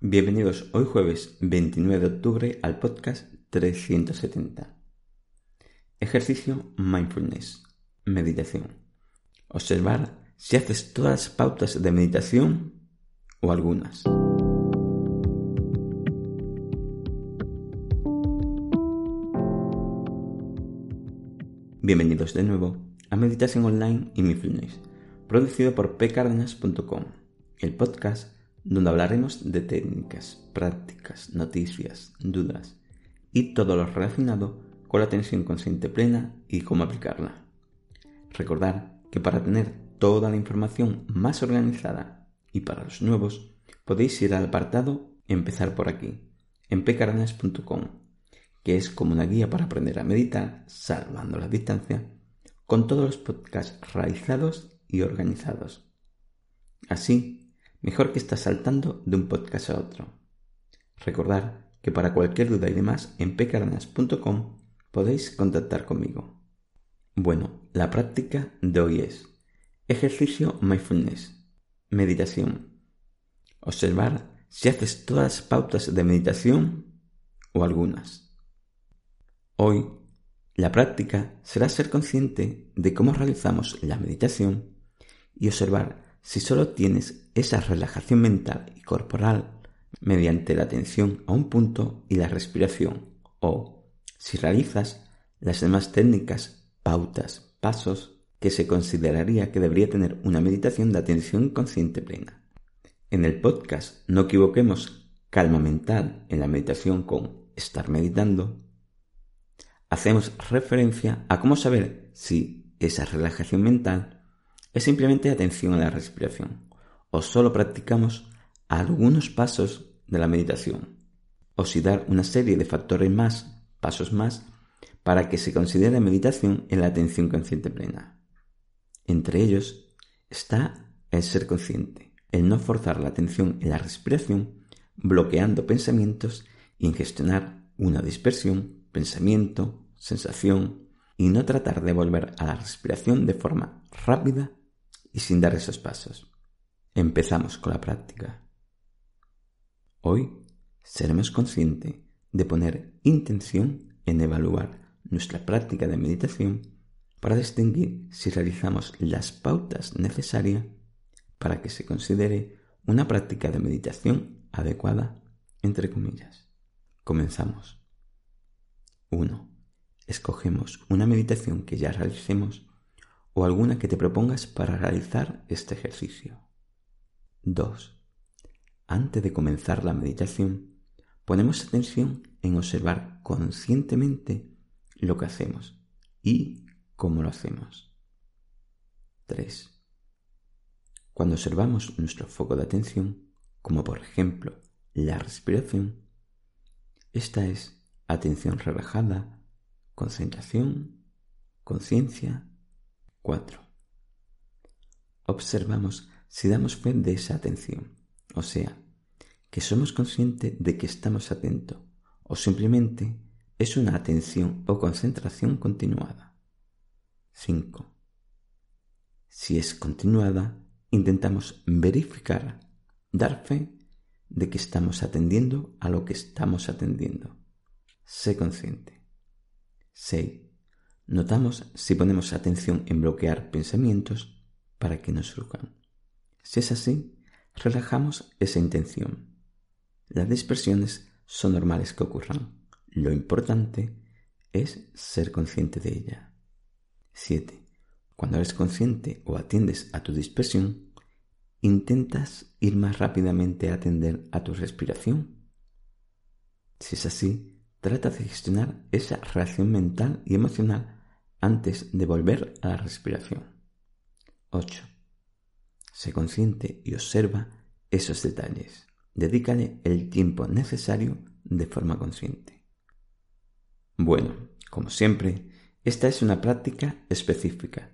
Bienvenidos hoy jueves 29 de octubre al podcast 370. Ejercicio Mindfulness. Meditación. Observar si haces todas las pautas de meditación o algunas. Bienvenidos de nuevo a Meditación Online y Mindfulness, producido por pcardenas.com, el podcast donde hablaremos de técnicas, prácticas, noticias, dudas y todo lo relacionado con la atención consciente plena y cómo aplicarla. Recordar que para tener toda la información más organizada y para los nuevos podéis ir al apartado Empezar por aquí en pcardenas.com, que es como una guía para aprender a meditar salvando la distancia con todos los podcasts realizados y organizados. Así Mejor que estar saltando de un podcast a otro. Recordar que para cualquier duda y demás en pcardenas.com podéis contactar conmigo. Bueno, la práctica de hoy es ejercicio mindfulness, meditación. Observar si haces todas las pautas de meditación o algunas. Hoy, la práctica será ser consciente de cómo realizamos la meditación y observar si solo tienes esa relajación mental y corporal mediante la atención a un punto y la respiración, o si realizas las demás técnicas, pautas, pasos que se consideraría que debería tener una meditación de atención consciente plena. En el podcast No equivoquemos calma mental en la meditación con estar meditando, hacemos referencia a cómo saber si esa relajación mental es simplemente atención a la respiración, o solo practicamos algunos pasos de la meditación, o si dar una serie de factores más, pasos más, para que se considere meditación en la atención consciente plena. Entre ellos está el ser consciente, el no forzar la atención en la respiración, bloqueando pensamientos y en gestionar una dispersión, pensamiento, sensación, y no tratar de volver a la respiración de forma rápida y sin dar esos pasos. Empezamos con la práctica. Hoy seremos conscientes de poner intención en evaluar nuestra práctica de meditación para distinguir si realizamos las pautas necesarias para que se considere una práctica de meditación adecuada, entre comillas. Comenzamos. 1. Escogemos una meditación que ya realicemos o alguna que te propongas para realizar este ejercicio. 2. Antes de comenzar la meditación, ponemos atención en observar conscientemente lo que hacemos y cómo lo hacemos. 3. Cuando observamos nuestro foco de atención, como por ejemplo la respiración, esta es atención relajada, concentración, conciencia 4. Observamos si damos fe de esa atención, o sea, que somos conscientes de que estamos atentos, o simplemente es una atención o concentración continuada. 5. Si es continuada, intentamos verificar, dar fe de que estamos atendiendo a lo que estamos atendiendo. Sé consciente. 6. Notamos si ponemos atención en bloquear pensamientos para que nos surjan. Si es así, relajamos esa intención. Las dispersiones son normales que ocurran. Lo importante es ser consciente de ella. 7. Cuando eres consciente o atiendes a tu dispersión, intentas ir más rápidamente a atender a tu respiración. Si es así, trata de gestionar esa reacción mental y emocional antes de volver a la respiración. 8. Sé consciente y observa esos detalles. Dedícale el tiempo necesario de forma consciente. Bueno, como siempre, esta es una práctica específica.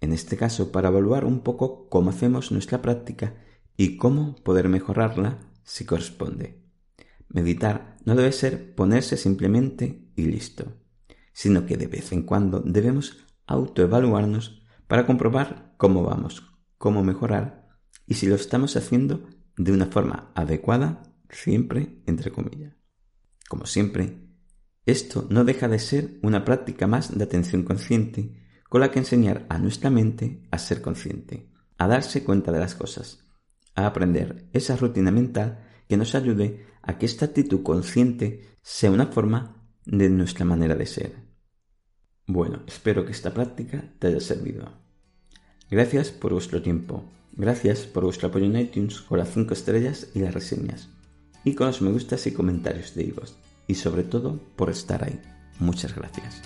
En este caso, para evaluar un poco cómo hacemos nuestra práctica y cómo poder mejorarla si corresponde. Meditar no debe ser ponerse simplemente y listo sino que de vez en cuando debemos autoevaluarnos para comprobar cómo vamos, cómo mejorar y si lo estamos haciendo de una forma adecuada siempre entre comillas. Como siempre, esto no deja de ser una práctica más de atención consciente con la que enseñar a nuestra mente a ser consciente, a darse cuenta de las cosas, a aprender esa rutina mental que nos ayude a que esta actitud consciente sea una forma de nuestra manera de ser. Bueno, espero que esta práctica te haya servido. Gracias por vuestro tiempo. Gracias por vuestro apoyo en iTunes con las 5 estrellas y las reseñas. Y con los me gustas y comentarios de Igos. Y sobre todo por estar ahí. Muchas gracias.